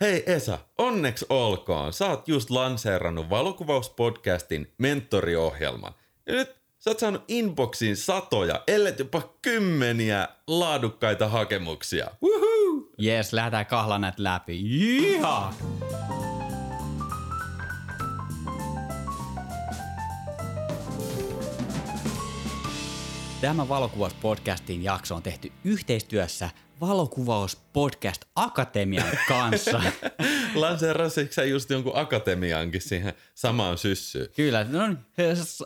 Hei Esa, onneksi olkoon. Sä oot just lanseerannut valokuvauspodcastin mentoriohjelman. Ja nyt sä oot saanut inboxiin satoja, ellei jopa kymmeniä laadukkaita hakemuksia. Woohoo! Jees, lähdetään kahlaan näitä läpi. Jiha! Tämä valokuvauspodcastin jakso on tehty yhteistyössä Valokuvauspodcast Akatemian kanssa. Lanseerasitko sä just jonkun akatemiankin siihen samaan syssyyn? Kyllä, no niin,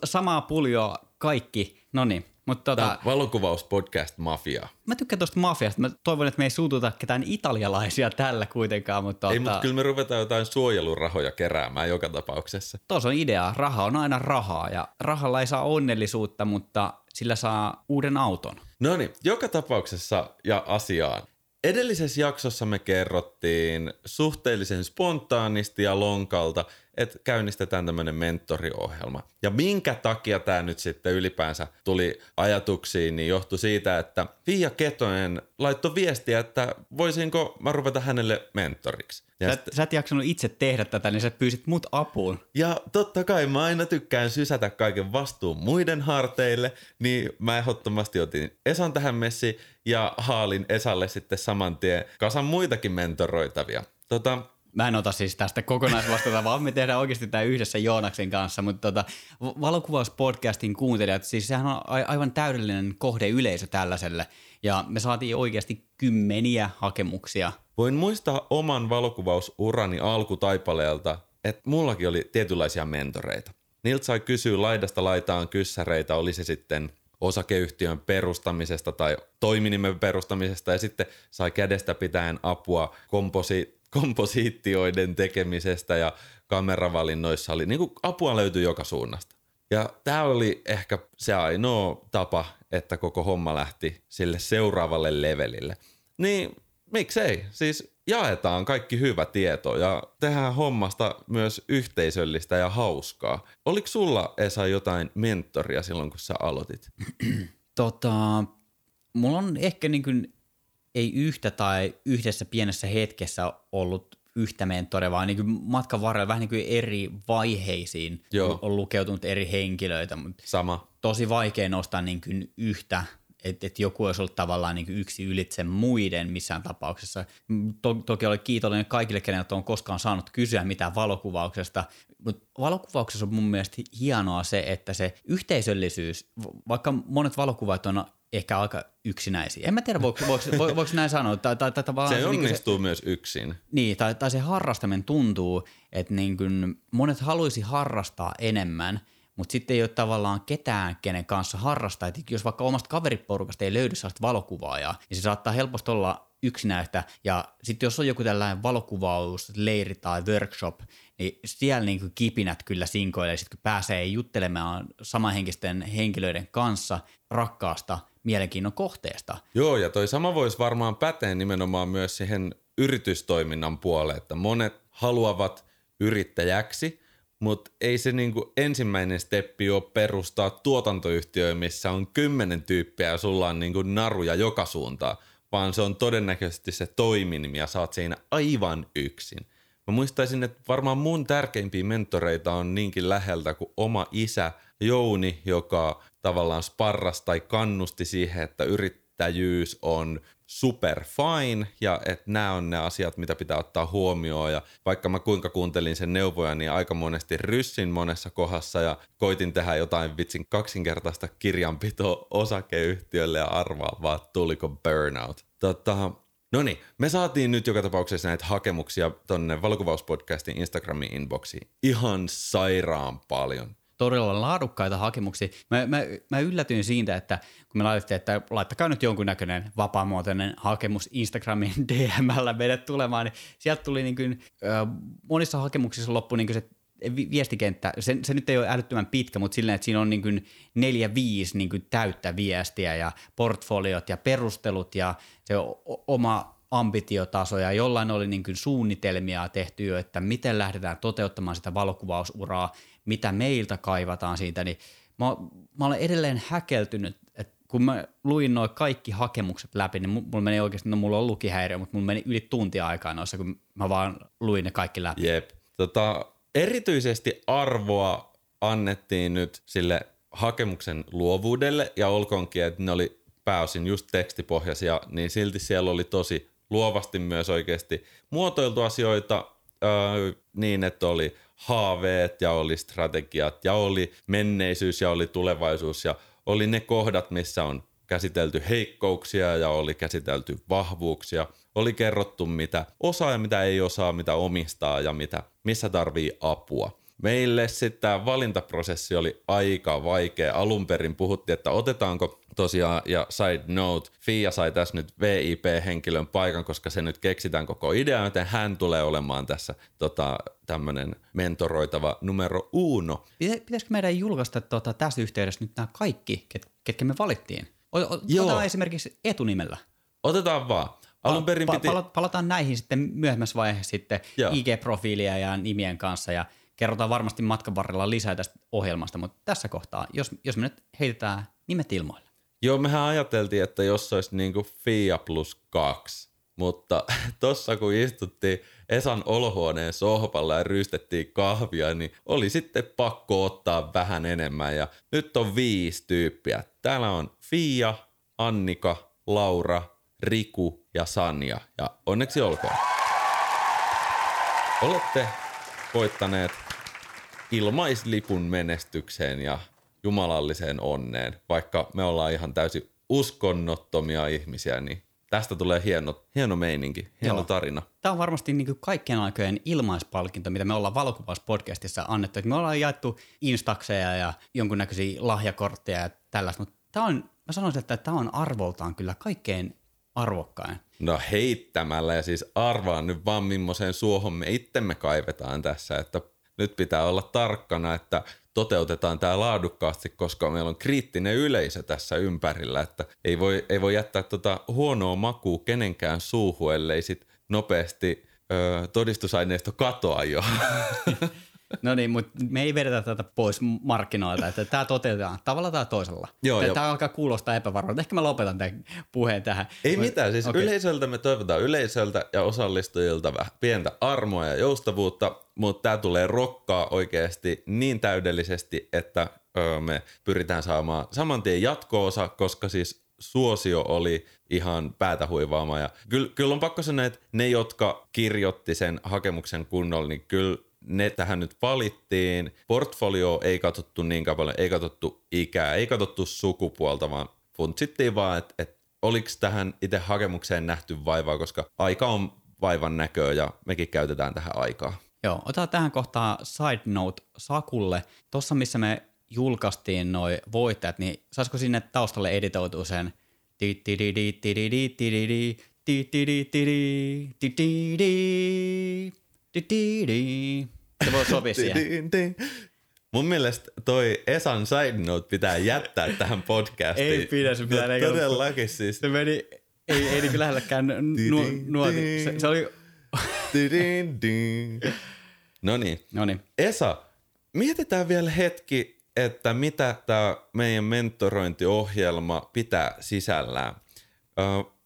samaa puljoa kaikki. No niin, mutta tota, valokuvauspodcast Mafia. mä tykkään tuosta mafiasta. Mä toivon, että me ei suututa ketään italialaisia tällä kuitenkaan, mutta Ei, tota, mutta kyllä me ruvetaan jotain suojelurahoja keräämään joka tapauksessa. Tuossa on idea. Raha on aina rahaa ja rahalla ei saa onnellisuutta, mutta sillä saa uuden auton. No niin, joka tapauksessa ja asiaan. Edellisessä jaksossa me kerrottiin suhteellisen spontaanisti ja lonkalta, että käynnistetään tämmöinen mentoriohjelma. Ja minkä takia tämä nyt sitten ylipäänsä tuli ajatuksiin, niin johtui siitä, että Fia Ketonen laittoi viestiä, että voisinko mä ruveta hänelle mentoriksi. Ja Sä, et- sä et jaksanut itse tehdä tätä, niin sä pyysit mut apuun. Ja totta kai mä aina tykkään sysätä kaiken vastuun muiden harteille, niin mä ehdottomasti otin Esan tähän messiin ja haalin Esalle sitten saman tien kasan muitakin mentoroitavia. Tota, Mä en ota siis tästä kokonaisvastuuta, vaan me tehdään oikeasti tämä yhdessä Joonaksen kanssa, mutta tota, valokuvauspodcastin kuuntelijat, siis sehän on aivan täydellinen kohdeyleisö tällaiselle, ja me saatiin oikeasti kymmeniä hakemuksia. voin muistaa oman valokuvausurani alkutaipaleelta, että mullakin oli tietynlaisia mentoreita. Niiltä sai kysyä laidasta laitaan kyssäreitä, oli se sitten osakeyhtiön perustamisesta tai toiminimen perustamisesta ja sitten sai kädestä pitäen apua komposi- komposiittioiden tekemisestä ja kameravalinnoissa oli, niin kuin apua löytyi joka suunnasta. Ja tämä oli ehkä se ainoa tapa, että koko homma lähti sille seuraavalle levelille. Niin miksei, siis jaetaan kaikki hyvä tieto ja tehdään hommasta myös yhteisöllistä ja hauskaa. Oliko sulla Esa jotain mentoria silloin, kun sä aloitit? Tota, mulla on ehkä niin kuin, ei yhtä tai yhdessä pienessä hetkessä ollut yhtä mentoria, vaan niin matkan varrella vähän niin kuin eri vaiheisiin Joo. on lukeutunut eri henkilöitä, mutta Sama. tosi vaikea nostaa niin kuin yhtä, että et joku olisi ollut tavallaan niin kuin yksi ylitse muiden missään tapauksessa. To, toki olen kiitollinen kaikille, kenet on koskaan saanut kysyä mitään valokuvauksesta, mutta valokuvauksessa on mun mielestä hienoa se, että se yhteisöllisyys, vaikka monet valokuvat on ehkä aika yksinäisiä. En mä tiedä, voiko, voiko, voiko, voiko näin sanoa. Tai, tai, tai tavallaan Se niin kuin onnistuu myös yksin. niin, tai, tai se harrastaminen tuntuu, että niin kuin monet haluaisi harrastaa enemmän, mutta sitten ei ole tavallaan ketään, kenen kanssa harrastaa. Et jos vaikka omasta kaveriporukasta ei löydy sellaista valokuvaajaa, niin se saattaa helposti olla yksinäistä. Ja sitten jos on joku tällainen valokuvaus, leiri tai workshop, niin siellä niin kuin kipinät kyllä sinkoilee, sit kun pääsee juttelemaan samanhenkisten henkilöiden kanssa rakkaasta mielenkiinnon kohteesta. Joo, ja toi sama voisi varmaan päteä nimenomaan myös siihen yritystoiminnan puoleen, että monet haluavat yrittäjäksi, mutta ei se niinku ensimmäinen steppi ole perustaa tuotantoyhtiö, missä on kymmenen tyyppiä ja sulla on niinku naruja joka suuntaan, vaan se on todennäköisesti se toiminimi ja saat siinä aivan yksin. Mä muistaisin, että varmaan mun tärkeimpiä mentoreita on niinkin läheltä kuin oma isä Jouni, joka tavallaan sparras tai kannusti siihen, että yrittäjyys on super fine ja että nämä on ne asiat, mitä pitää ottaa huomioon. Ja vaikka mä kuinka kuuntelin sen neuvoja, niin aika monesti ryssin monessa kohdassa ja koitin tehdä jotain vitsin kaksinkertaista kirjanpitoa osakeyhtiölle ja arvaa vaan tuliko burnout. Tota, No niin, me saatiin nyt joka tapauksessa näitä hakemuksia tonne valokuvauspodcastin Instagramin inboxiin. Ihan sairaan paljon. Todella laadukkaita hakemuksia. Mä, mä, mä yllätyin siitä, että kun me laitettiin, että laittakaa nyt jonkunnäköinen vapaamuotoinen hakemus Instagramin DMllä meidät tulemaan, niin sieltä tuli niin kuin, monissa hakemuksissa loppu niin kuin se vi- viestikenttä, se, se nyt ei ole älyttömän pitkä, mutta silleen, että siinä on niin kuin neljä, viisi niin kuin täyttä viestiä ja portfoliot ja perustelut ja se oma ambitiotaso. Ja jollain oli niin kuin suunnitelmia tehty jo, että miten lähdetään toteuttamaan sitä valokuvausuraa, mitä meiltä kaivataan siitä, niin mä, mä olen edelleen häkeltynyt, että kun mä luin noin kaikki hakemukset läpi, niin mulla meni oikeasti, no mulla on lukihäiriö, mutta mulla meni yli tuntia aikaa noissa, kun mä vaan luin ne kaikki läpi. Jep. Tota, erityisesti arvoa annettiin nyt sille hakemuksen luovuudelle ja olkoonkin, että ne oli pääosin just tekstipohjaisia, niin silti siellä oli tosi luovasti myös oikeasti muotoiltu asioita öö, niin, että oli haaveet ja oli strategiat ja oli menneisyys ja oli tulevaisuus ja oli ne kohdat, missä on käsitelty heikkouksia ja oli käsitelty vahvuuksia. Oli kerrottu, mitä osaa ja mitä ei osaa, mitä omistaa ja mitä, missä tarvii apua. Meille sitten tämä valintaprosessi oli aika vaikea. Alun perin puhuttiin, että otetaanko tosiaan, ja side note, Fia sai tässä nyt VIP-henkilön paikan, koska se nyt keksitään koko idea, joten hän tulee olemaan tässä tota, tämmöinen mentoroitava numero uno. Pitäisikö meidän julkaista tota, tässä yhteydessä nyt nämä kaikki, ket, ketkä me valittiin? Otetaan esimerkiksi etunimellä. Otetaan vaan. Alun perin pa- piti... Palataan näihin sitten myöhemmässä vaiheessa sitten IG-profiilia ja nimien kanssa ja kerrotaan varmasti matkan varrella lisää tästä ohjelmasta, mutta tässä kohtaa, jos, jos me nyt heitetään nimet ilmoille. Joo, mehän ajateltiin, että jos olisi niin kuin FIA plus kaksi, mutta tossa kun istuttiin Esan olohuoneen sohvalla ja ryystettiin kahvia, niin oli sitten pakko ottaa vähän enemmän ja nyt on viisi tyyppiä. Täällä on Fia, Annika, Laura, Riku ja Sanja ja onneksi olkoon. Olette voittaneet ilmaislipun menestykseen ja jumalalliseen onneen. Vaikka me ollaan ihan täysin uskonnottomia ihmisiä, niin tästä tulee hieno, hieno meininki, hieno Joo. tarina. Tämä on varmasti niin kaikkien aikojen ilmaispalkinto, mitä me ollaan valokuvauspodcastissa annettu. me ollaan jaettu instakseja ja jonkunnäköisiä lahjakortteja ja tällaista, mutta tämä on, mä sanoisin, että tämä on arvoltaan kyllä kaikkein arvokkain. No heittämällä ja siis arvaan nyt vaan millaiseen suohon me itsemme kaivetaan tässä, että nyt pitää olla tarkkana, että toteutetaan tämä laadukkaasti, koska meillä on kriittinen yleisö tässä ympärillä, että ei voi, ei voi jättää tota huonoa makua kenenkään suuhun, ellei sit nopeasti ö, todistusaineisto katoa jo. No niin, mutta me ei vedetä tätä pois markkinoilta, että tämä toteutetaan tavalla tai toisella. Joo, tämä jo. alkaa kuulostaa epävarmalta. Ehkä mä lopetan tämän puheen tähän. Ei Mut, mitään, siis okay. yleisöltä me toivotaan yleisöltä ja osallistujilta vähän pientä armoa ja joustavuutta, mutta tämä tulee rokkaa oikeasti niin täydellisesti, että öö, me pyritään saamaan saman tien jatko-osa, koska siis suosio oli ihan päätä huivaama. Ja kyllä, kyllä on pakko sanoa, että ne, jotka kirjoitti sen hakemuksen kunnolla, niin kyllä ne tähän nyt valittiin. Portfolio ei katsottu niin paljon, ei katsottu ikää, ei katsottu sukupuolta, vaan funtsittiin vaan, että, että oliko tähän itse hakemukseen nähty vaivaa, koska aika on vaivan näköä ja mekin käytetään tähän aikaa. Joo, otetaan tähän kohtaan side note Sakulle. Tuossa missä me julkaistiin noi voittajat, niin saisiko sinne taustalle editoitua sen se voi sopia siihen. Mun mielestä toi Esan side note pitää jättää tähän podcastiin. Ei pidä, se pitää no, Todellakin siis. Se meni, ei, ei niin lähelläkään nu, nuoti. Se, se oli... no niin. No niin. Esa, mietitään vielä hetki, että mitä tämä meidän mentorointiohjelma pitää sisällään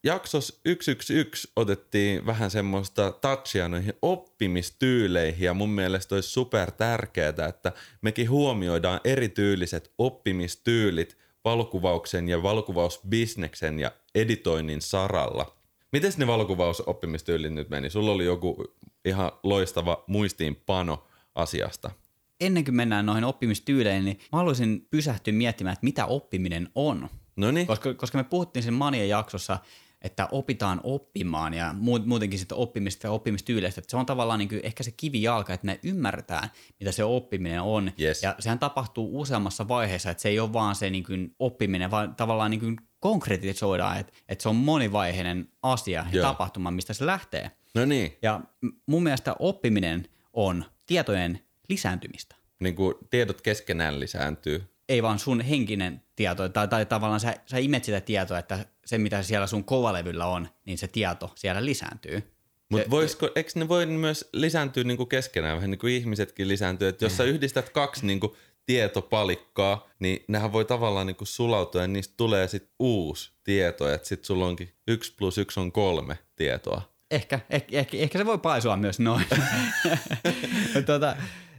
jaksos 111 otettiin vähän semmoista touchia noihin oppimistyyleihin ja mun mielestä olisi super tärkeää, että mekin huomioidaan erityyliset oppimistyylit valokuvauksen ja valokuvausbisneksen ja editoinnin saralla. Miten ne valokuvausoppimistyylit nyt meni? Sulla oli joku ihan loistava muistiinpano asiasta. Ennen kuin mennään noihin oppimistyyleihin, niin mä haluaisin pysähtyä miettimään, että mitä oppiminen on. Noniin. Koska, koska me puhuttiin sen Manien jaksossa että opitaan oppimaan ja muutenkin sitten oppimista ja oppimistyyleistä. Että se on tavallaan niin kuin ehkä se kivijalka, että me ymmärretään, mitä se oppiminen on. Yes. Ja sehän tapahtuu useammassa vaiheessa, että se ei ole vaan se niin kuin oppiminen, vaan tavallaan niin kuin konkretisoidaan, että, että se on monivaiheinen asia ja Joo. tapahtuma, mistä se lähtee. No niin. Ja mun mielestä oppiminen on tietojen lisääntymistä. Niin kuin tiedot keskenään lisääntyy ei vaan sun henkinen tieto, tai, tai tavallaan sä, sä imet sitä tietoa, että se mitä siellä sun kovalevyllä on, niin se tieto siellä lisääntyy. Mutta voisiko, eikö ne voi myös lisääntyä niinku keskenään, vähän niin kuin ihmisetkin lisääntyy, että jos sä mm. yhdistät kaksi niinku tietopalikkaa, niin nehän voi tavallaan niin kuin sulautua ja niistä tulee sitten uusi tieto, että sitten sulla onkin yksi plus yksi on kolme tietoa. Ehkä, ehkä, ehkä, ehkä se voi paisua myös noin. tuota,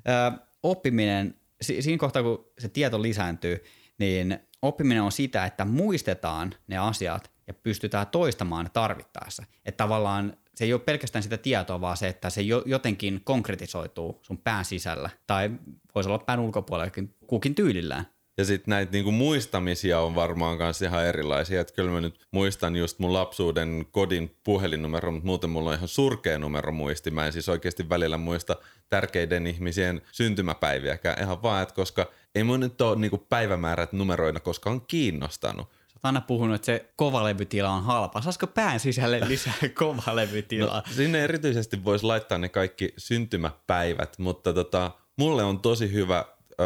ö, oppiminen, si- siinä kohtaa kun se tieto lisääntyy, niin oppiminen on sitä, että muistetaan ne asiat ja pystytään toistamaan tarvittaessa. Että tavallaan se ei ole pelkästään sitä tietoa, vaan se, että se jo, jotenkin konkretisoituu sun pään sisällä. Tai voisi olla pään ulkopuolellakin kukin tyylillään. Ja sitten näitä niinku muistamisia on varmaan kanssa ihan erilaisia. Että kyllä mä nyt muistan just mun lapsuuden kodin puhelinnumero, mutta muuten mulla on ihan surkea numero muisti. Mä en siis oikeasti välillä muista tärkeiden ihmisien syntymäpäiviäkään. Ihan vaan, että koska ei mun nyt ole niinku päivämäärät numeroina koskaan kiinnostanut. Sä aina puhunut, että se kovalevytila on halpa. Saisiko pään sisälle lisää kovalevytilaa? No, sinne erityisesti voisi laittaa ne kaikki syntymäpäivät, mutta tota, mulle on tosi hyvä ö,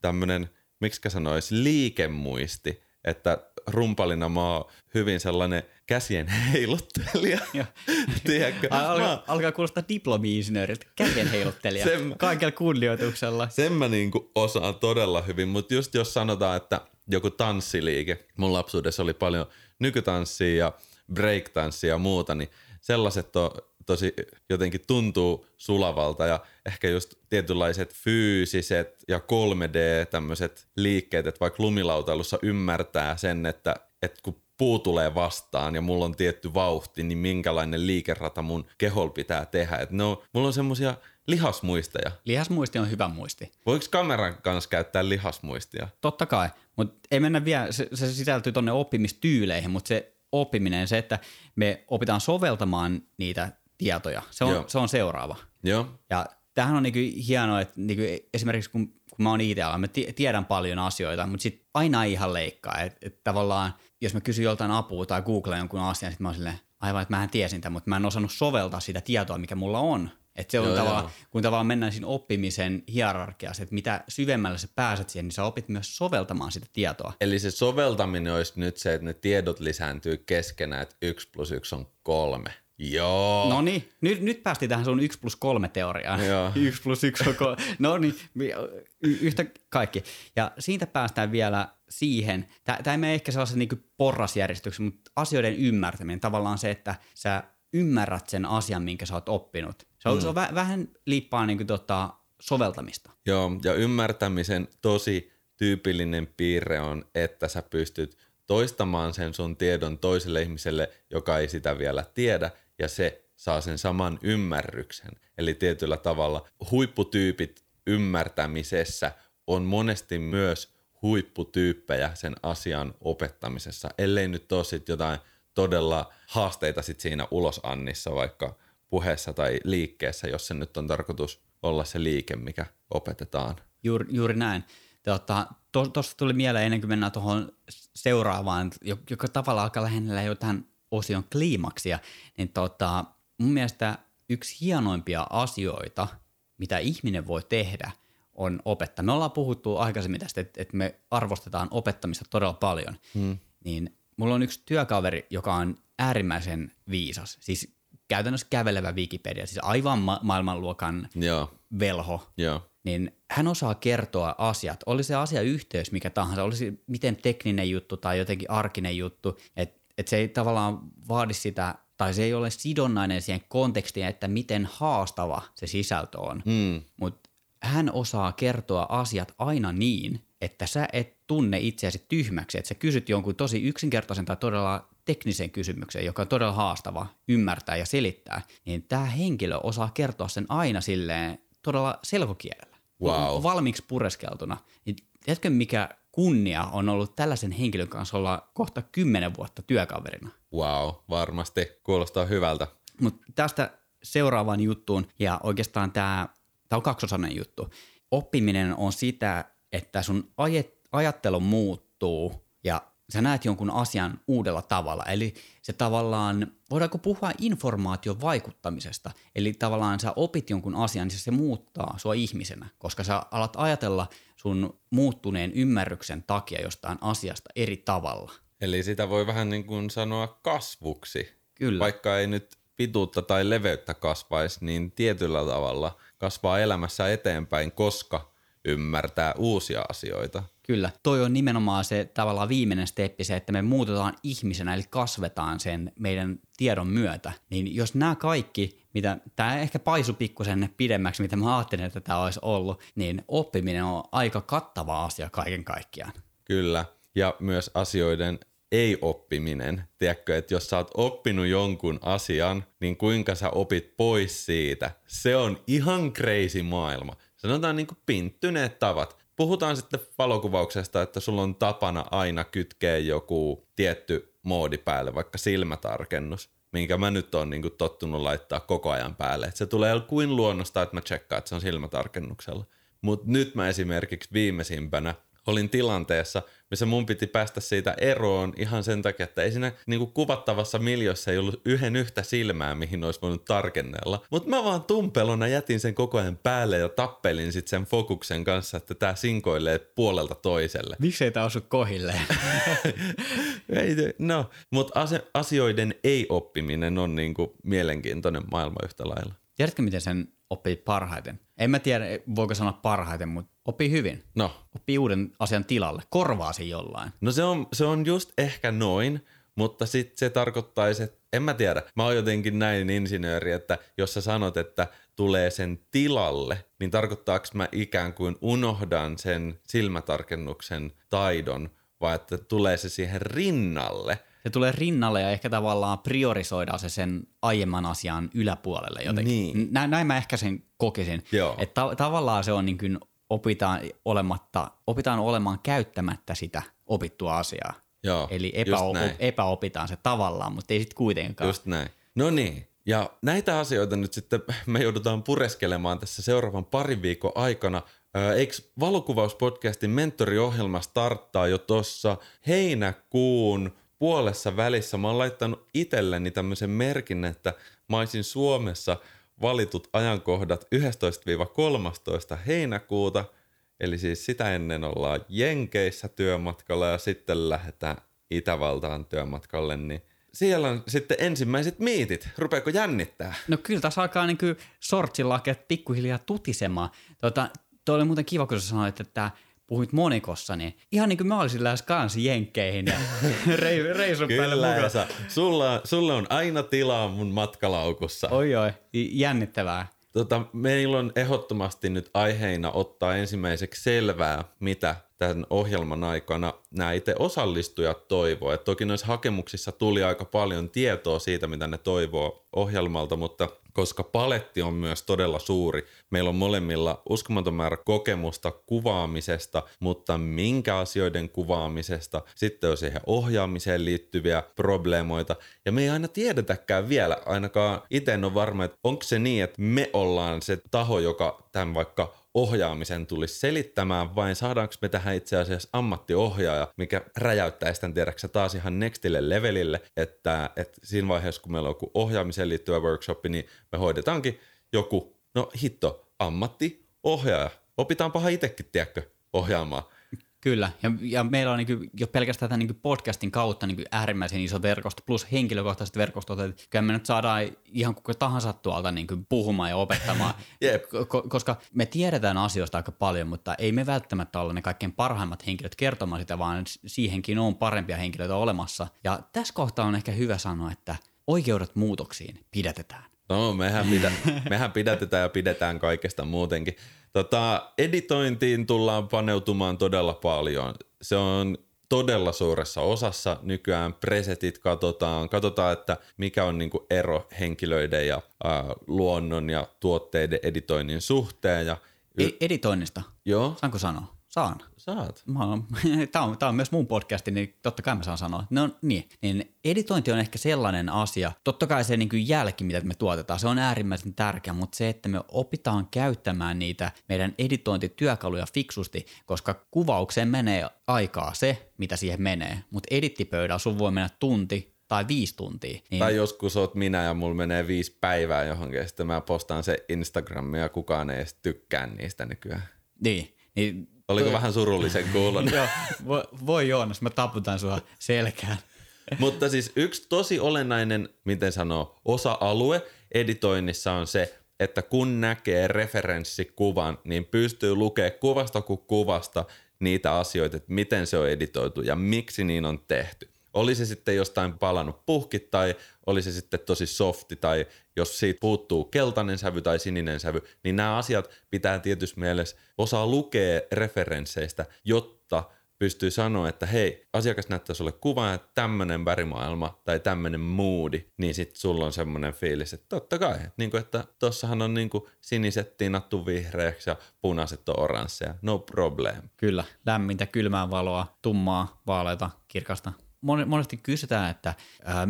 tämmönen, miksi sanoisi, liikemuisti, että rumpalina mä oon hyvin sellainen käsien heiluttelija. Tiedätkö? Al- alkaa, Mä- alkaa kuulostaa diplomi-insinööriltä, käden heiluttelija, Sen- kaikella kunnioituksella. Sen mä niinku osaan todella hyvin, mutta just jos sanotaan, että joku tanssiliike, mun lapsuudessa oli paljon nykytanssia ja breaktanssia ja muuta, niin sellaiset on tosi jotenkin tuntuu sulavalta ja ehkä just tietynlaiset fyysiset ja 3D tämmöiset liikkeet, että vaikka lumilautailussa ymmärtää sen, että, että kun puu tulee vastaan ja mulla on tietty vauhti, niin minkälainen liikerata mun kehol pitää tehdä. Et no, mulla on semmosia lihasmuisteja. Lihasmuisti on hyvä muisti. Voiko kameran kanssa käyttää lihasmuistia? Totta kai, mutta ei mennä vielä, se, se sisältyy tonne oppimistyyleihin, mutta se oppiminen, se, että me opitaan soveltamaan niitä tietoja, se Joo. on, se on seuraava. Joo. Ja tämähän on niinku hienoa, että niinku esimerkiksi kun, kun mä oon IT-alalla, mä ti- tiedän paljon asioita, mutta sit aina ei ihan leikkaa. Että et tavallaan, jos mä kysyn joltain apua tai googlaan jonkun asian, sit mä oon silleen, aivan, että mähän tiesin tämän, mutta mä en osannut soveltaa sitä tietoa, mikä mulla on. Että se on Joo, tavallaan, joo. kun tavallaan mennään siinä oppimisen hierarkiassa, että mitä syvemmälle sä pääset siihen, niin sä opit myös soveltamaan sitä tietoa. Eli se soveltaminen olisi nyt se, että ne tiedot lisääntyy keskenään, että 1 plus 1 on kolme. Joo. No niin, nyt, nyt päästiin tähän sun 1 plus 3 teoriaan. Joo. 1 plus 1 on. No niin, yhtä kaikki. Ja siitä päästään vielä siihen, tämä ei mene ehkä sellaisen niin porrasjärjestyksen, mutta asioiden ymmärtäminen, tavallaan se, että sä ymmärrät sen asian, minkä sä oot oppinut. Se on, mm. se on vä- vähän liippaa niin kuin tota soveltamista. Joo, ja ymmärtämisen tosi tyypillinen piirre on, että sä pystyt toistamaan sen sun tiedon toiselle ihmiselle, joka ei sitä vielä tiedä, ja se saa sen saman ymmärryksen. Eli tietyllä tavalla huipputyypit ymmärtämisessä on monesti myös huipputyyppejä sen asian opettamisessa, ellei nyt ole sit jotain todella haasteita sit siinä ulosannissa, vaikka puheessa tai liikkeessä, jos se nyt on tarkoitus olla se liike, mikä opetetaan. Juuri, juuri näin. Tuosta to, tuli mieleen ennen kuin mennään tuohon seuraavaan, jo- joka tavallaan alkaa lähennellä jo tähän osion kliimaksia, niin tota, mun mielestä yksi hienoimpia asioita, mitä ihminen voi tehdä, on opettaa. Me ollaan puhuttu aikaisemmin tästä, että, että me arvostetaan opettamista todella paljon. Hmm. Niin mulla on yksi työkaveri, joka on äärimmäisen viisas. Siis käytännössä kävelevä Wikipedia, siis aivan ma- maailmanluokan Joo, velho joo, niin hän osaa kertoa asiat. Oli se asiayhteys mikä tahansa, olisi miten tekninen juttu tai jotenkin arkinen juttu, että et se ei tavallaan vaadi sitä, tai se ei ole sidonnainen siihen kontekstiin, että miten haastava se sisältö on. mm, Mutta hän osaa kertoa asiat aina niin, että sä et tunne itseäsi tyhmäksi, että sä kysyt jonkun tosi yksinkertaisen tai todella teknisen kysymyksen, joka on todella haastava ymmärtää ja selittää, niin tämä henkilö osaa kertoa sen aina silleen todella selkokielellä. Wow. Valmiiksi pureskeltuna. Niin tiedätkö, mikä kunnia on ollut tällaisen henkilön kanssa olla kohta kymmenen vuotta työkaverina? wow, varmasti kuulostaa hyvältä. Mutta tästä seuraavaan juttuun, ja oikeastaan tämä on kaksosainen juttu. Oppiminen on sitä, että sun ajet, ajattelu muuttuu ja sä näet jonkun asian uudella tavalla. Eli se tavallaan, voidaanko puhua informaation vaikuttamisesta? Eli tavallaan sä opit jonkun asian, niin se muuttaa sua ihmisenä, koska sä alat ajatella sun muuttuneen ymmärryksen takia jostain asiasta eri tavalla. Eli sitä voi vähän niin kuin sanoa kasvuksi. Kyllä. Vaikka ei nyt pituutta tai leveyttä kasvaisi, niin tietyllä tavalla kasvaa elämässä eteenpäin, koska ymmärtää uusia asioita. Kyllä. Toi on nimenomaan se tavallaan viimeinen steppi, se, että me muutetaan ihmisenä, eli kasvetaan sen meidän tiedon myötä. Niin jos nämä kaikki, mitä tämä ehkä paisu pikkusen pidemmäksi, mitä mä ajattelin, että tämä olisi ollut, niin oppiminen on aika kattava asia kaiken kaikkiaan. Kyllä. Ja myös asioiden ei-oppiminen. Tiedätkö, että jos sä oot oppinut jonkun asian, niin kuinka sä opit pois siitä. Se on ihan crazy maailma. Sanotaan niin kuin pinttyneet tavat. Puhutaan sitten valokuvauksesta, että sulla on tapana aina kytkeä joku tietty moodi päälle, vaikka silmätarkennus, minkä mä nyt oon niin tottunut laittaa koko ajan päälle. Et se tulee kuin luonnosta, että mä tsekkaan, että se on silmätarkennuksella. Mutta nyt mä esimerkiksi viimeisimpänä olin tilanteessa, missä mun piti päästä siitä eroon ihan sen takia, että ei siinä niin kuin kuvattavassa miljossa ei ollut yhden yhtä silmää, mihin olisi voinut tarkennella. Mutta mä vaan tumpelona jätin sen koko ajan päälle ja tappelin sitten sen fokuksen kanssa, että tämä sinkoilee puolelta toiselle. Miksi ei tämä osu kohilleen? ei, no, mutta asioiden ei-oppiminen on niin kuin mielenkiintoinen maailma yhtä lailla. Tiedätkö, miten sen oppii parhaiten? En mä tiedä, voiko sanoa parhaiten, mutta oppii hyvin. No. Oppii uuden asian tilalle. Korvaa sen jollain. No se on, se on just ehkä noin, mutta sitten se tarkoittaisi, että en mä tiedä. Mä oon jotenkin näin insinööri, että jos sä sanot, että tulee sen tilalle, niin tarkoittaako mä ikään kuin unohdan sen silmätarkennuksen taidon, vai että tulee se siihen rinnalle – se tulee rinnalle ja ehkä tavallaan priorisoidaan se sen aiemman asian yläpuolelle jotenkin. Niin. Näin, näin mä ehkä sen kokisin. Että ta- tavallaan se on niin kuin opitaan, olematta, opitaan olemaan käyttämättä sitä opittua asiaa. Joo, Eli epäo- epäopitaan se tavallaan, mutta ei sitten kuitenkaan. Just näin. No niin, ja näitä asioita nyt sitten me joudutaan pureskelemaan tässä seuraavan parin viikon aikana. Eikö valokuvauspodcastin mentoriohjelma starttaa jo tuossa heinäkuun puolessa välissä mä oon laittanut itselleni tämmöisen merkin, että mä olisin Suomessa valitut ajankohdat 11-13 heinäkuuta, eli siis sitä ennen ollaan Jenkeissä työmatkalla ja sitten lähdetään Itävaltaan työmatkalle, niin siellä on sitten ensimmäiset miitit. Rupeeko jännittää? No kyllä tässä alkaa niin sortsilakeet pikkuhiljaa tutisemaan. Tota, Tuo oli muuten kiva, kun sä sanoit, että puhuit monikossa, niin ihan niin kuin mä olisin lähes kans jenkkeihin ja reisun päälle mukaan. Sä, sulla, sulla on aina tilaa mun matkalaukussa. Oi oi, jännittävää. Tota, meillä on ehdottomasti nyt aiheina ottaa ensimmäiseksi selvää, mitä tämän ohjelman aikana nämä itse osallistujat toivoo. Et toki noissa hakemuksissa tuli aika paljon tietoa siitä, mitä ne toivoo ohjelmalta, mutta koska paletti on myös todella suuri, meillä on molemmilla uskomaton määrä kokemusta kuvaamisesta, mutta minkä asioiden kuvaamisesta, sitten on siihen ohjaamiseen liittyviä probleemoita, ja me ei aina tiedetäkään vielä, ainakaan itse en ole varma, että onko se niin, että me ollaan se taho, joka tämän vaikka ohjaamisen tulisi selittämään, vai saadaanko me tähän itse asiassa ammattiohjaaja, mikä räjäyttäisi tämän tiedäksä taas ihan nextille levelille, että, että siinä vaiheessa, kun meillä on joku ohjaamiseen liittyvä workshop, niin me hoidetaankin joku, no hitto, ammattiohjaaja. Opitaanpahan itsekin, tiedätkö, ohjaamaan. Kyllä, ja, ja meillä on niin jo pelkästään tämän niin podcastin niin äärimmäisen iso verkosto, plus henkilökohtaiset verkostot, että kyllä me nyt saadaan ihan kuka tahansa tuolta niin puhumaan ja opettamaan, yep. Ko- koska me tiedetään asioista aika paljon, mutta ei me välttämättä ole ne kaikkein parhaimmat henkilöt kertomaan sitä, vaan siihenkin on parempia henkilöitä olemassa. Ja tässä kohtaa on ehkä hyvä sanoa, että oikeudet muutoksiin pidätetään. No, mehän, pidä, mehän pidätetään ja pidetään kaikesta muutenkin. Tota, editointiin tullaan paneutumaan todella paljon. Se on todella suuressa osassa nykyään presetit katsotaan, katsotaan, että mikä on niinku ero henkilöiden ja ää, luonnon ja tuotteiden editoinnin suhteen. Ja y- e- editoinnista? Joo. Saanko sanoa? Saan. Saat. Mä oon, tämä, on, tämä on myös mun podcasti, niin totta kai mä saan sanoa. No niin, niin editointi on ehkä sellainen asia, totta kai se niin kuin jälki, mitä me tuotetaan, se on äärimmäisen tärkeä, mutta se, että me opitaan käyttämään niitä meidän editointityökaluja fiksusti, koska kuvaukseen menee aikaa se, mitä siihen menee, mutta edittipöydällä sun voi mennä tunti, tai viisi tuntia. Niin... Tai joskus oot minä ja mulla menee viisi päivää johonkin, ja sitten mä postaan se Instagramia ja kukaan ei edes tykkää niistä nykyään. Niin, niin Oliko vähän surullisen kuulon? Joo, voi, voi Joonas, mä taputan sua selkään. Mutta siis yksi tosi olennainen, miten sanoo, osa-alue editoinnissa on se, että kun näkee referenssikuvan, niin pystyy lukemaan kuvasta kuin kuvasta niitä asioita, että miten se on editoitu ja miksi niin on tehty. Oli se sitten jostain palannut puhki tai oli se sitten tosi softi tai jos siitä puuttuu keltainen sävy tai sininen sävy, niin nämä asiat pitää tietysti mielessä osaa lukea referensseistä, jotta pystyy sanoa, että hei, asiakas näyttää sulle kuvan, että tämmöinen värimaailma tai tämmöinen moodi, niin sitten sulla on semmoinen fiilis, että totta kai, niin kuin, että tossahan on niin kuin siniset tinattu vihreäksi ja punaiset on oransseja, no problem. Kyllä, lämmintä, kylmää valoa, tummaa, vaaleita, kirkasta. Monesti kysytään, että ää,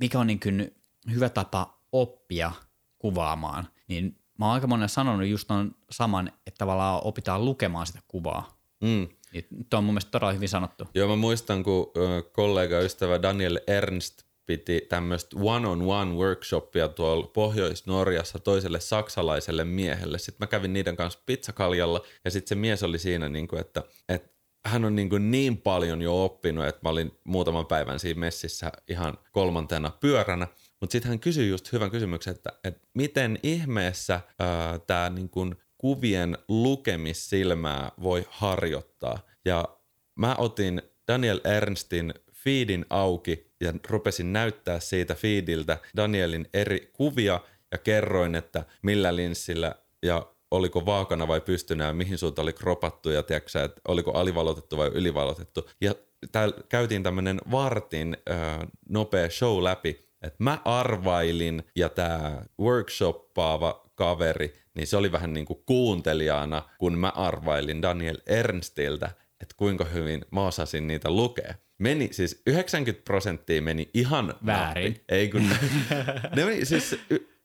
mikä on niin kuin hyvä tapa oppia kuvaamaan, niin mä oon aika monen sanonut just on saman, että tavallaan opitaan lukemaan sitä kuvaa. Mm. Niin tuo on mun mielestä todella hyvin sanottu. Joo, mä muistan, kun kollega ystävä Daniel Ernst piti tämmöistä one-on-one workshopia tuolla Pohjois-Norjassa toiselle saksalaiselle miehelle. Sitten mä kävin niiden kanssa pizzakaljalla ja sitten se mies oli siinä, niin kuin, että, että hän on niin, kuin niin paljon jo oppinut, että mä olin muutaman päivän siinä messissä ihan kolmantena pyöränä. Mutta sitten hän kysyi just hyvän kysymyksen, että, että miten ihmeessä tämä niin kuin kuvien lukemissilmää voi harjoittaa. Ja mä otin Daniel Ernstin feedin auki ja rupesin näyttää siitä feediltä Danielin eri kuvia ja kerroin, että millä linssillä ja oliko vaakana vai pystynä ja mihin suuntaan oli kropattu ja tiedätkö, että oliko alivalotettu vai ylivalotettu. Ja täällä käytiin tämmöinen vartin äh, nopea show läpi, että mä arvailin ja tämä workshoppaava kaveri, niin se oli vähän niin kuin kuuntelijana, kun mä arvailin Daniel Ernstiltä, että kuinka hyvin mä osasin niitä lukea. Meni, siis 90 prosenttia meni ihan väärin. Nappi. Ei kun, ne meni, siis,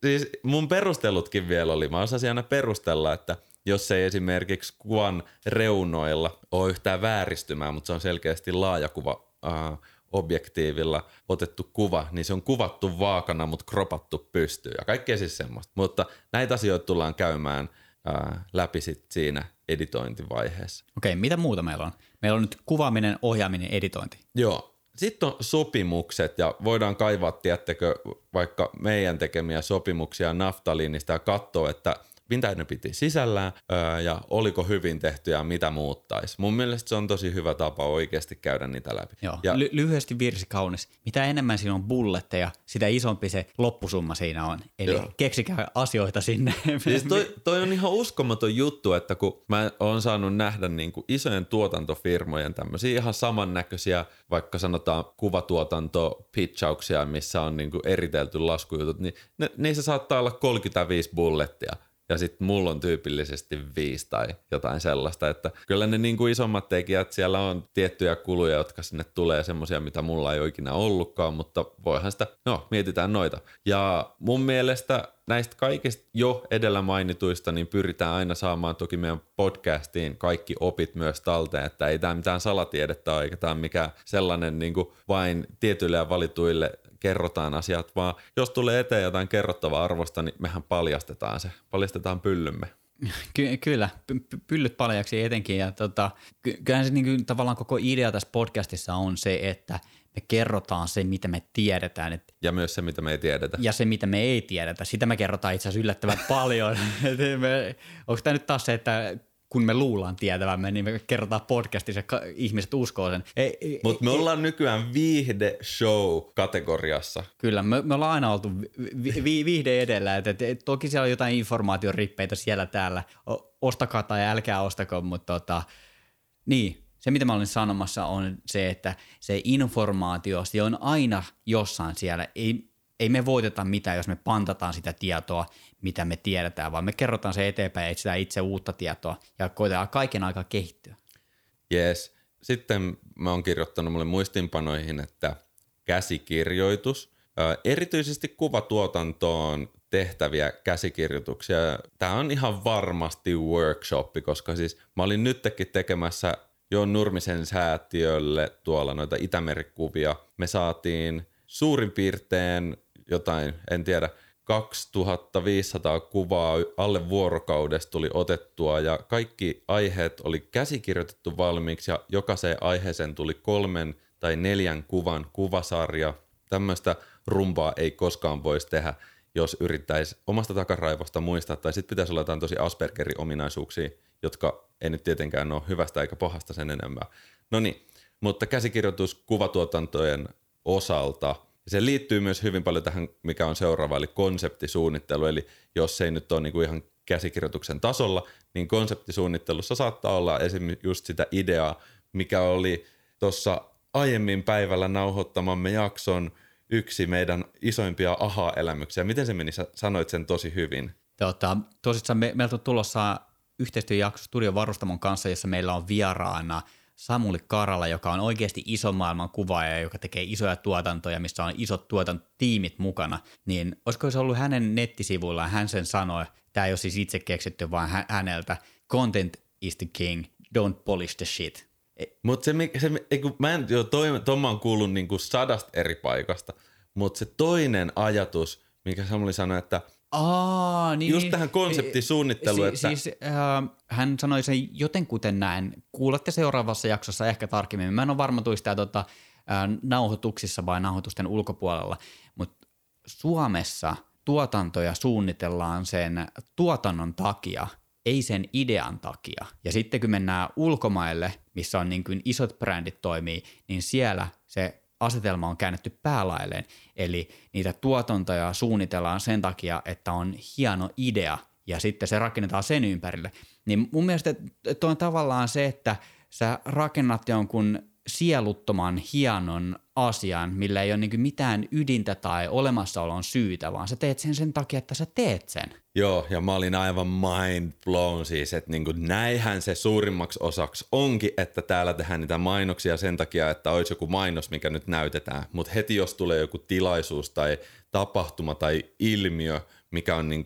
siis mun perustelutkin vielä oli. Mä osasin aina perustella, että jos ei esimerkiksi kuvan reunoilla ole yhtään vääristymää, mutta se on selkeästi laajakuva uh, objektiivilla otettu kuva, niin se on kuvattu vaakana, mutta kropattu pystyy ja kaikkea siis semmoista. Mutta näitä asioita tullaan käymään ää, läpi sit siinä editointivaiheessa. Okei, mitä muuta meillä on? Meillä on nyt kuvaaminen, ohjaaminen, editointi. Joo. Sitten on sopimukset ja voidaan kaivaa, tiettekö, vaikka meidän tekemiä sopimuksia naftaliinista ja katsoa, että – mitä ne piti sisällään öö, ja oliko hyvin tehty ja mitä muuttaisi. Mun mielestä se on tosi hyvä tapa oikeasti käydä niitä läpi. Joo. Ja, Ly- lyhyesti virsi kaunis. Mitä enemmän siinä on bulletteja, sitä isompi se loppusumma siinä on. Eli Joo. keksikää asioita sinne. Siis toi, toi on ihan uskomaton juttu, että kun mä oon saanut nähdä niin kuin isojen tuotantofirmojen tämmöisiä ihan samannäköisiä, vaikka sanotaan kuvatuotanto pitchauksia, missä on niin kuin eritelty laskujutut, niin ne, niissä saattaa olla 35 bullettia ja sitten mulla on tyypillisesti viisi tai jotain sellaista, että kyllä ne niin kuin isommat tekijät, siellä on tiettyjä kuluja, jotka sinne tulee semmoisia, mitä mulla ei oikein ollutkaan, mutta voihan sitä, no mietitään noita. Ja mun mielestä näistä kaikista jo edellä mainituista, niin pyritään aina saamaan toki meidän podcastiin kaikki opit myös talteen, että ei tämä mitään salatiedettä ole, eikä tämä mikään sellainen niin kuin vain tietyille ja valituille kerrotaan asiat, vaan jos tulee eteen jotain kerrottavaa arvosta, niin mehän paljastetaan se, paljastetaan pyllymme. Ky- kyllä, py- pyllyt paljaksi etenkin. Ja tota, ky- kyllähän se niinku, tavallaan koko idea tässä podcastissa on se, että me kerrotaan se, mitä me tiedetään. Et, ja myös se, mitä me ei tiedetä. Ja se, mitä me ei tiedetä. Sitä me kerrotaan itse asiassa yllättävän paljon. onko tämä nyt taas se, että kun me luullaan tietävämme, niin me kerrotaan podcastissa ihmiset uskoo sen. Mutta me ollaan nykyään viihde-show-kategoriassa. Kyllä, me, me ollaan aina oltu vi, vi, viihde edellä. Et, et, et, toki siellä on jotain informaatiorippeitä siellä täällä. O, ostakaa tai älkää ostako, mutta tota, niin, se mitä mä olin sanomassa on se, että se informaatio, se on aina jossain siellä. Ei, ei me voiteta mitään, jos me pantataan sitä tietoa, mitä me tiedetään, vaan me kerrotaan se eteenpäin ja etsitään itse uutta tietoa ja koitetaan kaiken aikaa kehittyä. Yes. Sitten mä oon kirjoittanut mulle muistinpanoihin, että käsikirjoitus, erityisesti kuvatuotantoon tehtäviä käsikirjoituksia. Tämä on ihan varmasti workshoppi, koska siis mä olin nytkin tekemässä Joon Nurmisen säätiölle tuolla noita Itämerikuvia. Me saatiin suurin piirtein jotain, en tiedä, 2500 kuvaa alle vuorokaudesta tuli otettua ja kaikki aiheet oli käsikirjoitettu valmiiksi ja jokaiseen aiheeseen tuli kolmen tai neljän kuvan kuvasarja. Tämmöistä rumpaa ei koskaan voisi tehdä, jos yrittäisi omasta takaraivosta muistaa, tai sitten pitäisi olla jotain tosi Aspergerin ominaisuuksia, jotka ei nyt tietenkään ole hyvästä eikä pahasta sen enempää. No niin, mutta käsikirjoitus kuvatuotantojen osalta, se liittyy myös hyvin paljon tähän, mikä on seuraava, eli konseptisuunnittelu, eli jos se ei nyt ole niinku ihan käsikirjoituksen tasolla, niin konseptisuunnittelussa saattaa olla esimerkiksi just sitä ideaa, mikä oli tuossa aiemmin päivällä nauhoittamamme jakson yksi meidän isoimpia aha-elämyksiä. Miten se meni? Sä sanoit sen tosi hyvin. Tota, tosissaan me, meiltä on tulossa yhteistyöjakso Studio Varustamon kanssa, jossa meillä on vieraana Samuli Karala, joka on oikeasti iso maailman kuvaaja, joka tekee isoja tuotantoja, missä on isot tuotantotiimit mukana. Niin olisiko se ollut hänen nettisivuillaan, hän sen sanoi, tämä ei ole siis itse keksitty, vaan häneltä, content is the king, don't polish the shit. Mutta se, se, se mä en, joo, toi, toi mä oon kuullut niinku sadasta eri paikasta, mutta se toinen ajatus, mikä Samuli sanoi, että Aa, niin, just tähän konseptisuunnitteluun, si, että... Siis, äh, hän sanoi sen jotenkuten näin. Kuulette seuraavassa jaksossa ehkä tarkemmin. Mä en ole varma tuista tota, äh, nauhoituksissa vai nauhoitusten ulkopuolella, mutta Suomessa tuotantoja suunnitellaan sen tuotannon takia – ei sen idean takia. Ja sitten kun mennään ulkomaille, missä on niin kuin isot brändit toimii, niin siellä se asetelma on käännetty päälailleen. Eli niitä tuotantoja suunnitellaan sen takia, että on hieno idea ja sitten se rakennetaan sen ympärille. Niin mun mielestä tuo on tavallaan se, että sä rakennat jonkun sieluttoman hienon asian, millä ei ole niin mitään ydintä tai olemassaolon syytä, vaan sä teet sen sen takia, että sä teet sen. Joo, ja mä olin aivan mind blown siis, että niin näinhän se suurimmaksi osaksi onkin, että täällä tehdään niitä mainoksia sen takia, että olisi joku mainos, mikä nyt näytetään. Mutta heti jos tulee joku tilaisuus tai tapahtuma tai ilmiö, mikä on niin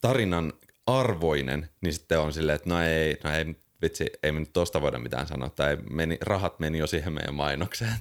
tarinan arvoinen, niin sitten on silleen, että no ei, no ei vitsi, ei me nyt tosta voida mitään sanoa, tai meni, rahat meni jo siihen meidän mainokseen.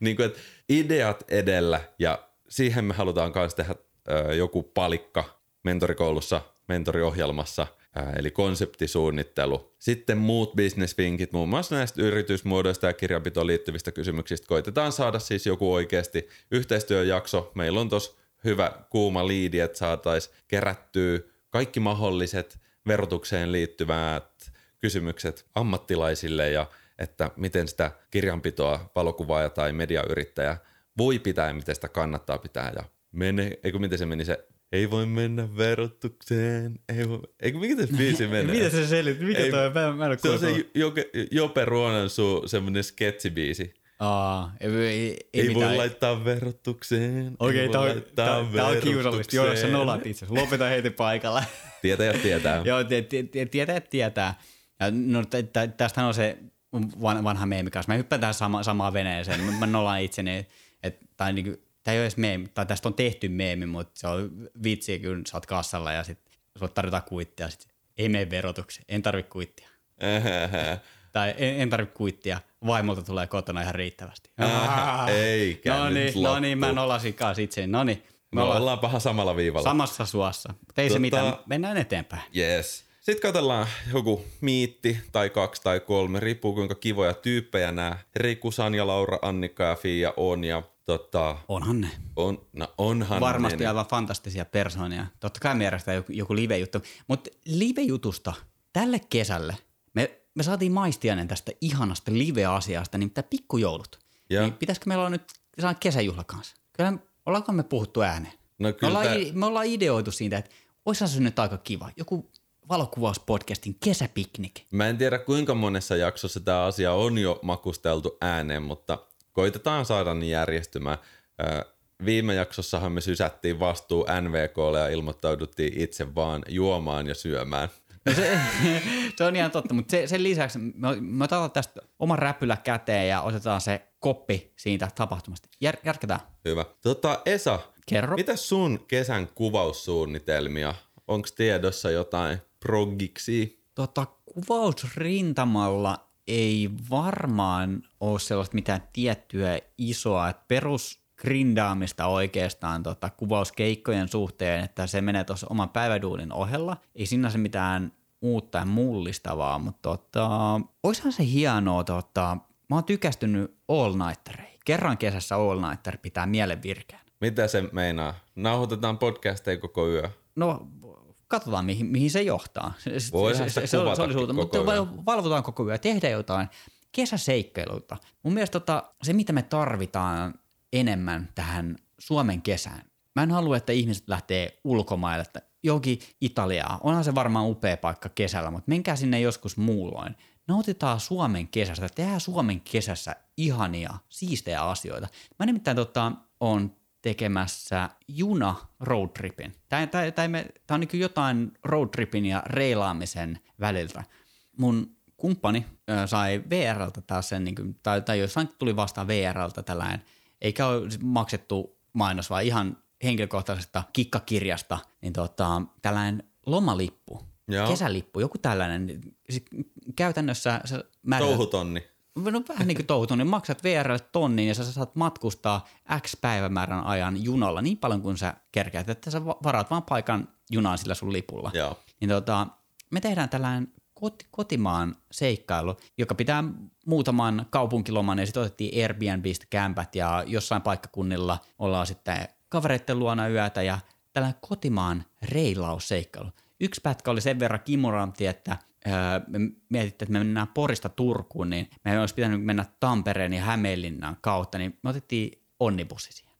niin kuin, että ideat edellä, ja siihen me halutaan myös tehdä ö, joku palikka mentorikoulussa, mentoriohjelmassa, ö, eli konseptisuunnittelu. Sitten muut business-vinkit, muun muassa näistä yritysmuodoista ja kirjanpitoon liittyvistä kysymyksistä. Koitetaan saada siis joku oikeasti yhteistyöjakso. Meillä on tuossa hyvä kuuma liidi, että saataisiin kerättyä kaikki mahdolliset verotukseen liittyvät kysymykset ammattilaisille ja että miten sitä kirjanpitoa valokuvaaja tai mediayrittäjä voi pitää ja miten sitä kannattaa pitää. Ja mene, eikö miten se meni se, ei voi mennä verotukseen, ei voi, eikö mikä se biisi menee? Mitä se selit? Mikä ei, toi? Mä, mä en se on se Jope, Jope Ruonansuu semmoinen sketsibiisi. Aa, ei, ei, ei, ei voi laittaa verotukseen. Okei, okay, tämä on kiusallista. Joo, sä nolat itse Lopeta heti paikalla. Tietäjät tietää. Joo, tietäjät tietää. No, tästähän on se vanha meemi kanssa. Mä hyppään tähän sama, samaan veneeseen. Mä nolaan itseni. Et, tai niinku, tämä ei ole edes meemi, tai tästä on tehty meemi, mutta se on vitsi, kun sä oot kassalla ja sit sulla tarvitaan kuittia. Sit, ei mene verotukseen, en tarvi kuittia. tai en, en tarvi kuittia, vaimolta tulee kotona ihan riittävästi. eikä no niin, no niin, mä nolasin kanssa itse. No niin. Me, me ollaan, ollaan paha samalla viivalla. Samassa suossa. Ei tota, se mitään, mennään eteenpäin. Yes. Sitten katsellaan joku miitti tai kaksi tai kolme, riippuu kuinka kivoja tyyppejä nämä Riku, Sanja, Laura, Annika ja Fia on. Ja tota, onhan ne. On, no onhan Varmasti ne. aivan fantastisia persoonia. Totta kai me järjestetään joku, joku live-juttu. Mutta live-jutusta tälle kesälle me, me saatiin maistiainen tästä ihanasta live-asiasta, niin tämä pikkujoulut. Ja. Niin pitäisikö meillä olla nyt saa kesäjuhla kanssa? Kyllä ollaanko me puhuttu ääneen? No kyllä me, ollaan, me ollaan ideoitu siitä, että olisi se nyt aika kiva. Joku valokuvauspodcastin kesäpiknik. Mä en tiedä kuinka monessa jaksossa tämä asia on jo makusteltu ääneen, mutta koitetaan saada niin järjestymään. Viime jaksossahan me sysättiin vastuu NVKlle ja ilmoittauduttiin itse vaan juomaan ja syömään. No se, se on ihan totta, mutta se, sen lisäksi me, me otetaan tästä oman räpylä käteen ja otetaan se koppi siitä tapahtumasta. Jär, järketään. Hyvä. Tota, Esa, Kerro. mitä sun kesän kuvaussuunnitelmia? Onko tiedossa jotain proggiksi? Tota, kuvausrintamalla ei varmaan ole sellaista mitään tiettyä isoa, että perus grindaamista oikeastaan tota, kuvauskeikkojen suhteen, että se menee tuossa oman päiväduunin ohella. Ei sinänsä mitään uutta ja mullistavaa, mutta tota, oishan se hienoa, tota, mä oon tykästynyt all nightereihin. Kerran kesässä all nighter pitää mielen virkään. Mitä se meinaa? Nauhoitetaan podcasteja koko yö. No, katsotaan mihin, mihin se johtaa. Se, se, se, se, oli suuta, mutta yö. val- valvotaan koko yö, tehdään jotain kesäseikkailuita. Mun mielestä tota, se, mitä me tarvitaan enemmän tähän Suomen kesään. Mä en halua, että ihmiset lähtee ulkomaille, että johonkin Italiaan. Onhan se varmaan upea paikka kesällä, mutta menkää sinne joskus muulloin. Nautitaan Suomen kesästä, tehdään Suomen kesässä ihania, siistejä asioita. Mä nimittäin tota, on tekemässä juna roadtripin. Tämä, tämä, tämä, me- tämä on niin jotain roadtripin ja reilaamisen väliltä. Mun kumppani ö, sai VRltä taas sen, niin kuin, tai, tai jossain tuli vastaan VRltä tällainen, eikä ole maksettu mainos, vaan ihan henkilökohtaisesta kikkakirjasta, niin tota, tällainen lomalippu, Joo. kesälippu, joku tällainen. Siis Käytännössä se määrä- Touhutonni. No vähän niin kuin touhuton, niin maksat VRlle tonnin ja sä saat matkustaa X päivämäärän ajan junalla niin paljon kuin sä kerkeät, että sä va- varaat vaan paikan junaan sillä sun lipulla. Joo. Niin tota, me tehdään tällainen kot- kotimaan seikkailu, joka pitää muutaman kaupunkiloman ja sitten otettiin Airbnbistä kämpät ja jossain paikkakunnilla ollaan sitten kavereiden luona yötä ja tällainen kotimaan reilausseikkailu. Yksi pätkä oli sen verran kimurantti, että me mietittiin, että me mennään Porista Turkuun, niin meidän olisi pitänyt mennä Tampereen ja Hämeenlinnan kautta, niin me otettiin onnibussi siihen.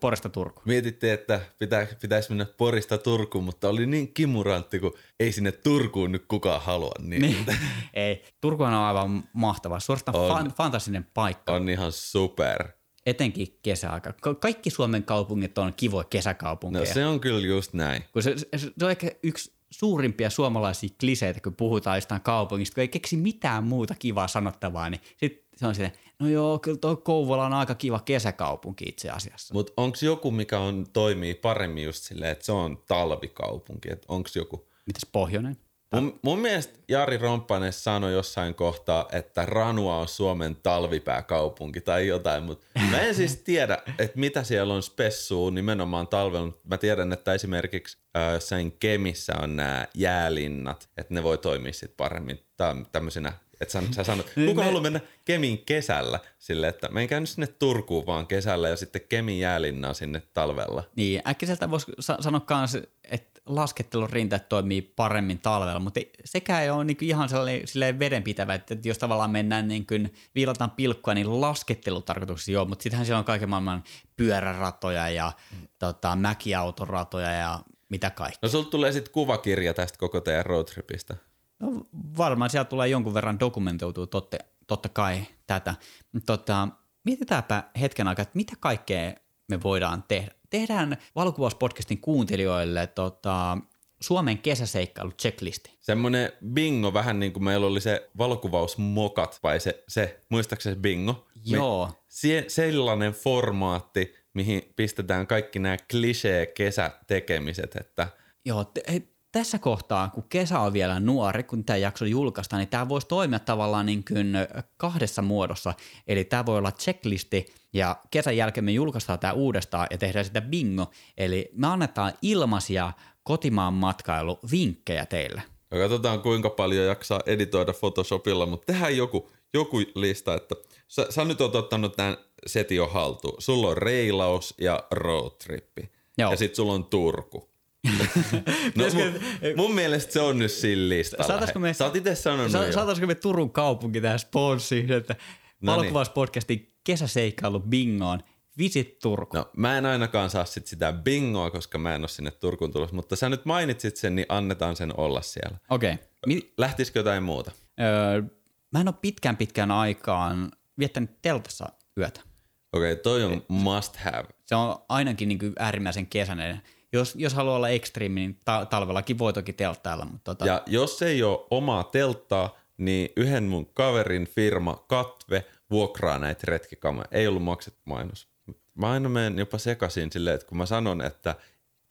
Porista Turkuun. Mietittiin, että pitää, pitäisi mennä Porista Turkuun, mutta oli niin kimurantti, kun ei sinne Turkuun nyt kukaan halua. Niin, Niin. Ei, Turku on aivan mahtava, suorastaan On. fan, fantastinen paikka, On ihan super. etenkin kesäaika. Ka- Kaikki Suomen kaupungit on kivoja kesäkaupunkeja. No se on kyllä just näin. Kun se, se, se on ehkä yksi suurimpia suomalaisia kliseitä, kun puhutaan jostain kaupungista, kun ei keksi mitään muuta kivaa sanottavaa, niin sitten se on silleen, no joo, kyllä tuo Kouvola on aika kiva kesäkaupunki itse asiassa. Mutta onko joku, mikä on, toimii paremmin just silleen, että se on talvikaupunki? Onko joku? Mitäs Pohjoinen? Mun, mun mielestä Jari Romppanen sanoi jossain kohtaa, että Ranua on Suomen talvipääkaupunki tai jotain, mutta mä en siis tiedä, että mitä siellä on spessua nimenomaan talvella. Mä tiedän, että esimerkiksi jossain Kemissä on nämä jäälinnat, että ne voi toimia sit paremmin tämmöisenä, että sä, sä sanot, Niin kuka haluaa mennä Kemin kesällä silleen, että menkää nyt sinne Turkuun vaan kesällä ja sitten Kemin jäälinnaan sinne talvella. Niin, äkkiseltä voisi sa- sanoa myös, että laskettelun rinteet toimii paremmin talvella, mutta sekään ei ole niin ihan sellainen vedenpitävä, että jos tavallaan mennään niin kuin viilataan pilkkua, niin laskettelutarkoituksessa joo, mutta sittenhän siellä on kaiken maailman pyöräratoja ja mm. tota, mäkiautoratoja ja mitä kaikkea. No sulta tulee sitten kuvakirja tästä koko teidän roadtripistä. No, varmaan sieltä tulee jonkun verran dokumentoitua totta, totta kai tätä. Tota, mietitäänpä hetken aikaa, että mitä kaikkea me voidaan tehdä. Tehdään valokuvauspodcastin kuuntelijoille tota, Suomen kesäseikkailu checklisti. Semmoinen bingo, vähän niin kuin meillä oli se valokuvausmokat, vai se, se muistaakseni se bingo? Joo. Sie, sellainen formaatti, mihin pistetään kaikki nämä klisee kesätekemiset, että Joo, te, tässä kohtaa, kun kesä on vielä nuori, kun tämä jakso julkaistaan, niin tämä voisi toimia tavallaan niin kuin kahdessa muodossa. Eli tämä voi olla checklisti, ja kesän jälkeen me julkaistaan tämä uudestaan ja tehdään sitä bingo. Eli me annetaan ilmaisia kotimaan matkailu vinkkejä teille. ja katsotaan kuinka paljon jaksaa editoida Photoshopilla, mutta tehdään joku, joku lista, että sä, sä nyt oot ottanut tämän setin jo haltuun. Sulla on reilaus ja roadtrippi. Joo. Ja sit sulla on Turku. no, mun, mun mielestä se on nyt sillä listalla. Saataisko me- Sä oot itse sanonut Sa- saataisiko me Turun kaupunki tähän sponssiin, että No niin. valokuvauspodcastin kesäseikkailu bingoon, Visit Turku. No mä en ainakaan saa sit sitä bingoa, koska mä en ole sinne Turkuun tulossa, mutta sä nyt mainitsit sen, niin annetaan sen olla siellä. Okei. Okay. Mi- Lähtisikö jotain muuta? öö, mä en ole pitkään pitkään aikaan viettänyt teltassa yötä. Okei, okay, toi on must have. Se on ainakin niin kuin äärimmäisen kesäinen. Jos, jos haluaa olla ekstriimi, niin ta- talvellakin voi toki telttailla. Mutta tota, Ja jos ei ole omaa telttaa, niin yhden mun kaverin firma Katve vuokraa näitä retkikamoja. Ei ollut maksettu mainos. Mä aina menen jopa sekaisin silleen, että kun mä sanon, että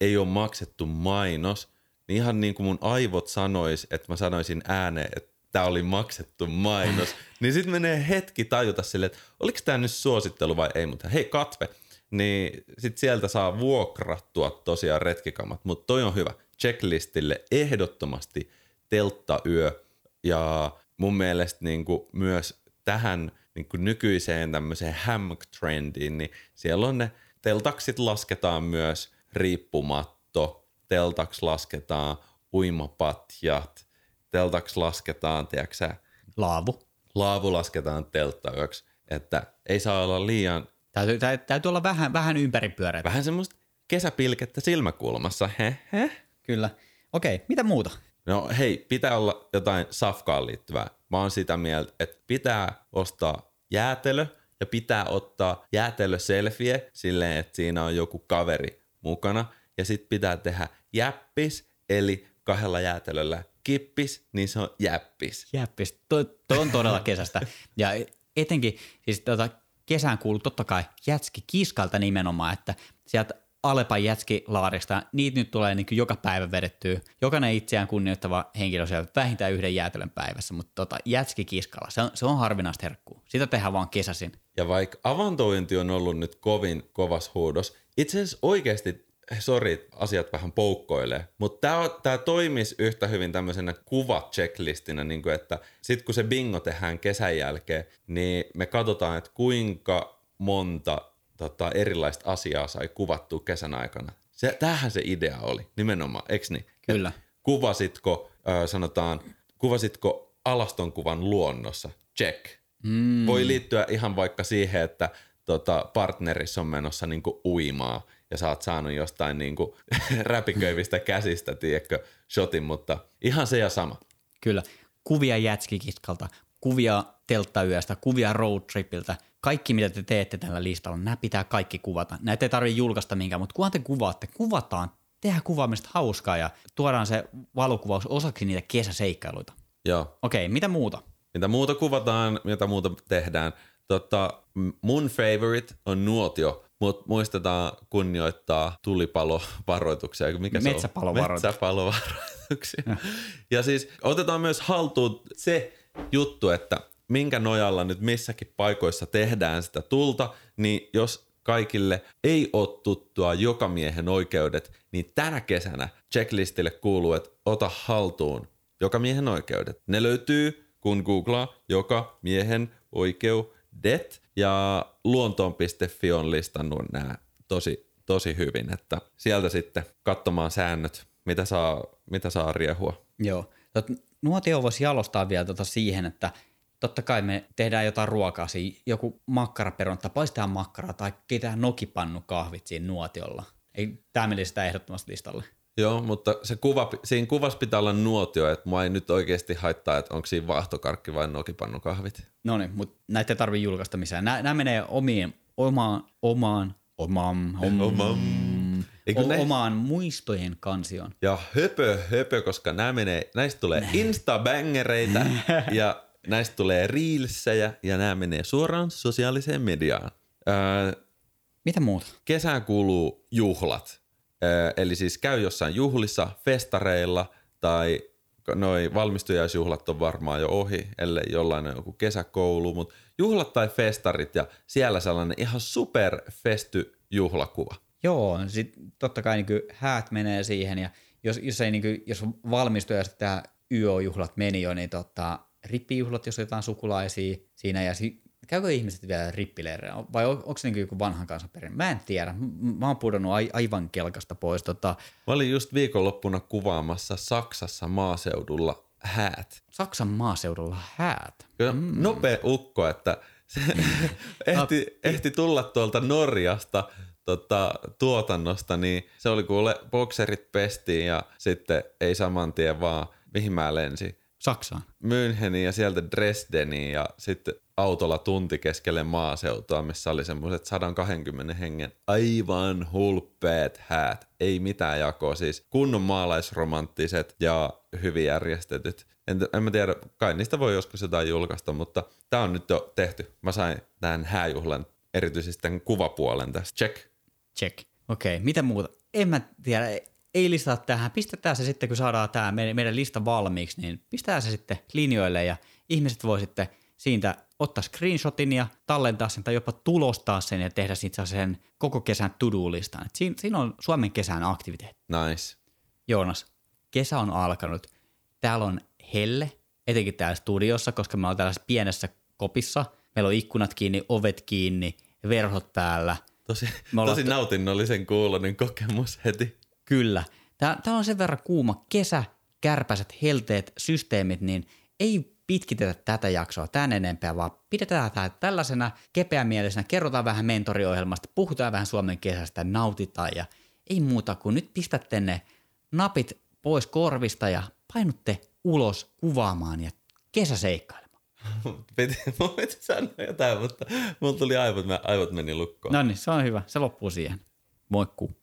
ei ole maksettu mainos, niin ihan niin kuin mun aivot sanois, että mä sanoisin ääneen, että tämä oli maksettu mainos, niin sitten menee hetki tajuta silleen, että oliko tämä nyt suosittelu vai ei, mutta hei Katve, niin sitten sieltä saa vuokrattua tosiaan retkikamat, mutta toi on hyvä. Checklistille ehdottomasti telttayö ja mun mielestä niin kuin myös tähän niin kuin nykyiseen tämmöiseen hammock-trendiin, niin siellä on ne teltaksit lasketaan myös riippumatto, teltaks lasketaan uimapatjat, teltaks lasketaan, tiedätkö Laavu. laavu lasketaan telttayöksi, että ei saa olla liian, Täytyy, tä, täytyy olla vähän, vähän ympäripyöreä. vähän semmoista kesäpilkettä silmäkulmassa, he, he. Kyllä. Okei, mitä muuta? No hei, pitää olla jotain safkaan liittyvää. Mä oon sitä mieltä, että pitää ostaa jäätelö ja pitää ottaa jäätelöselfie silleen, että siinä on joku kaveri mukana. Ja sit pitää tehdä jäppis, eli kahdella jäätelöllä kippis, niin se on jäppis. Jäppis. Tuo, tuo on todella kesästä. Ja etenkin siis tuota, kesään kuuluu totta kai jätski kiskalta nimenomaan, että sieltä Alepan jätskilaarista, niitä nyt tulee niin joka päivä vedettyä. Jokainen itseään kunnioittava henkilö siellä vähintään yhden jäätelön päivässä, mutta tota, jätski kiskalla, se on, se on harvinaista herkkuu. Sitä tehdään vaan kesäsin. Ja vaikka avantointi on ollut nyt kovin kovas huudos, itse asiassa oikeasti, sori, asiat vähän poukkoilee, mutta tämä tää toimisi yhtä hyvin tämmöisenä kuva-checklistinä, niin kuin että sitten kun se bingo tehdään kesän jälkeen, niin me katsotaan, että kuinka monta tota, erilaista asiaa sai kuvattua kesän aikana. Se, tämähän se idea oli, nimenomaan, eks niin? Kyllä. Kuvasitko, äh, sanotaan, kuvasitko alastonkuvan luonnossa? Check. Mm. Voi liittyä ihan vaikka siihen, että tota, partnerissa on menossa niinku uimaa ja sä oot saanut jostain niinku räpiköivistä käsistä, tiedätkö, shotin, mutta ihan se ja sama. Kyllä. Kuvia jätskikiskalta, kuvia telttayöstä, kuvia roadtripiltä. Kaikki, mitä te teette tällä listalla, nämä pitää kaikki kuvata. Näitä ei tarvitse julkaista minkään, mutta kunhan te kuvaatte, kuvataan, tehdään kuvaamista hauskaa ja tuodaan se valokuvaus osaksi niitä kesäseikkailuita. Joo. Okei, mitä muuta? Mitä muuta kuvataan, mitä muuta tehdään. M- mun favorite on nuotio, mutta muistetaan kunnioittaa tulipalovaroituksia. Mikä se on? Metsäpalovaroituksia. Metsäpalovaroituksia. ja siis otetaan myös haltuun se juttu, että minkä nojalla nyt missäkin paikoissa tehdään sitä tulta, niin jos kaikille ei ole tuttua joka miehen oikeudet, niin tänä kesänä checklistille kuuluu, että ota haltuun joka miehen oikeudet. Ne löytyy, kun googlaa joka miehen oikeudet, ja luontoon.fi on listannut nämä tosi, tosi hyvin, että sieltä sitten katsomaan säännöt, mitä saa, mitä saa riehua. Joo. Nuotio voisi jalostaa vielä tota siihen, että totta kai me tehdään jotain ruokaa, joku makkaraperonta, paistetaan makkaraa tai keitään nokipannukahvit siinä nuotiolla. Ei, tämä menisi sitä ehdottomasti listalle. Joo, mutta se kuva, siinä kuvassa pitää olla nuotio, että mua ei nyt oikeasti haittaa, että onko siinä vaahtokarkki vai nokipannukahvit. No niin, mutta näitä ei tarvitse julkaista missään. Nämä, nämä menee omiin, omaan, omaan, omaan, om. Eikö o, omaan muistojen kansioon. Ja höpö, höpö, koska nämä menee, näistä tulee instabängereitä ja näistä tulee reelsejä ja nämä menee suoraan sosiaaliseen mediaan. Öö, Mitä muuta? kesään kuuluu juhlat. Eli siis käy jossain juhlissa, festareilla tai noi valmistujaisjuhlat on varmaan jo ohi, ellei jollain on joku kesäkoulu, mutta juhlat tai festarit ja siellä sellainen ihan super festy juhlakuva. Joo, sit totta kai niin häät menee siihen ja jos, jos, ei, niin kuin, jos valmistuu ja sitten YO-juhlat meni jo, niin tota, rippijuhlat, jos on jotain sukulaisia siinä ja käykö ihmiset vielä rippileireillä vai on, onko se niin joku vanhan kansan perinne? Mä en tiedä. Mä oon pudonnut ai- aivan kelkasta pois. Tota, Mä olin just viikonloppuna kuvaamassa Saksassa maaseudulla häät. Saksan maaseudulla häät. Kyllä mm. nopea ukko, että se ehti, ehti tulla tuolta Norjasta tota, tuotannosta, niin se oli kuule bokserit pestiin ja sitten ei saman tien vaan, mihin mä lensin. Saksaan. Müncheniin ja sieltä Dresdeniin ja sitten autolla tunti keskelle maaseutua, missä oli semmoiset 120 hengen aivan hulppeet häät. Ei mitään jakoa, siis kunnon maalaisromanttiset ja hyvin järjestetyt. En, en mä tiedä, kai niistä voi joskus jotain julkaista, mutta tää on nyt jo tehty. Mä sain tämän hääjuhlan erityisesti tämän kuvapuolen tästä. Check. Check. Okei, okay, mitä muuta? En mä tiedä, ei listata tähän. Pistetään se sitten, kun saadaan tämä meidän, meidän lista valmiiksi, niin pistetään se sitten linjoille ja ihmiset voi sitten siitä ottaa screenshotin ja tallentaa sen tai jopa tulostaa sen ja tehdä siitä sen koko kesän to-do-listan. Et Siinä, siinä on Suomen kesän aktiviteetti. Nice. Joonas, kesä on alkanut. Täällä on helle, etenkin täällä studiossa, koska me ollaan tällaisessa pienessä kopissa. Meillä on ikkunat kiinni, ovet kiinni, verhot päällä. Tosi, tosi t- nautinnollisen kuulonen kokemus heti. Kyllä. Tää, tää on sen verran kuuma kesä, kärpäiset, helteet, systeemit, niin ei pitkitetä tätä jaksoa tän enempää, vaan pidetään tämä tällaisena kepeämielisenä, kerrotaan vähän mentoriohjelmasta, puhutaan vähän Suomen kesästä, nautitaan ja ei muuta kuin nyt pistätte ne napit pois korvista ja painutte ulos kuvaamaan ja kesäseikkailemaan. Piti, mä piti sanoa jotain, mutta mulla tuli aivot, aivot meni lukkoon. No niin, se on hyvä. Se loppuu siihen. Moikku.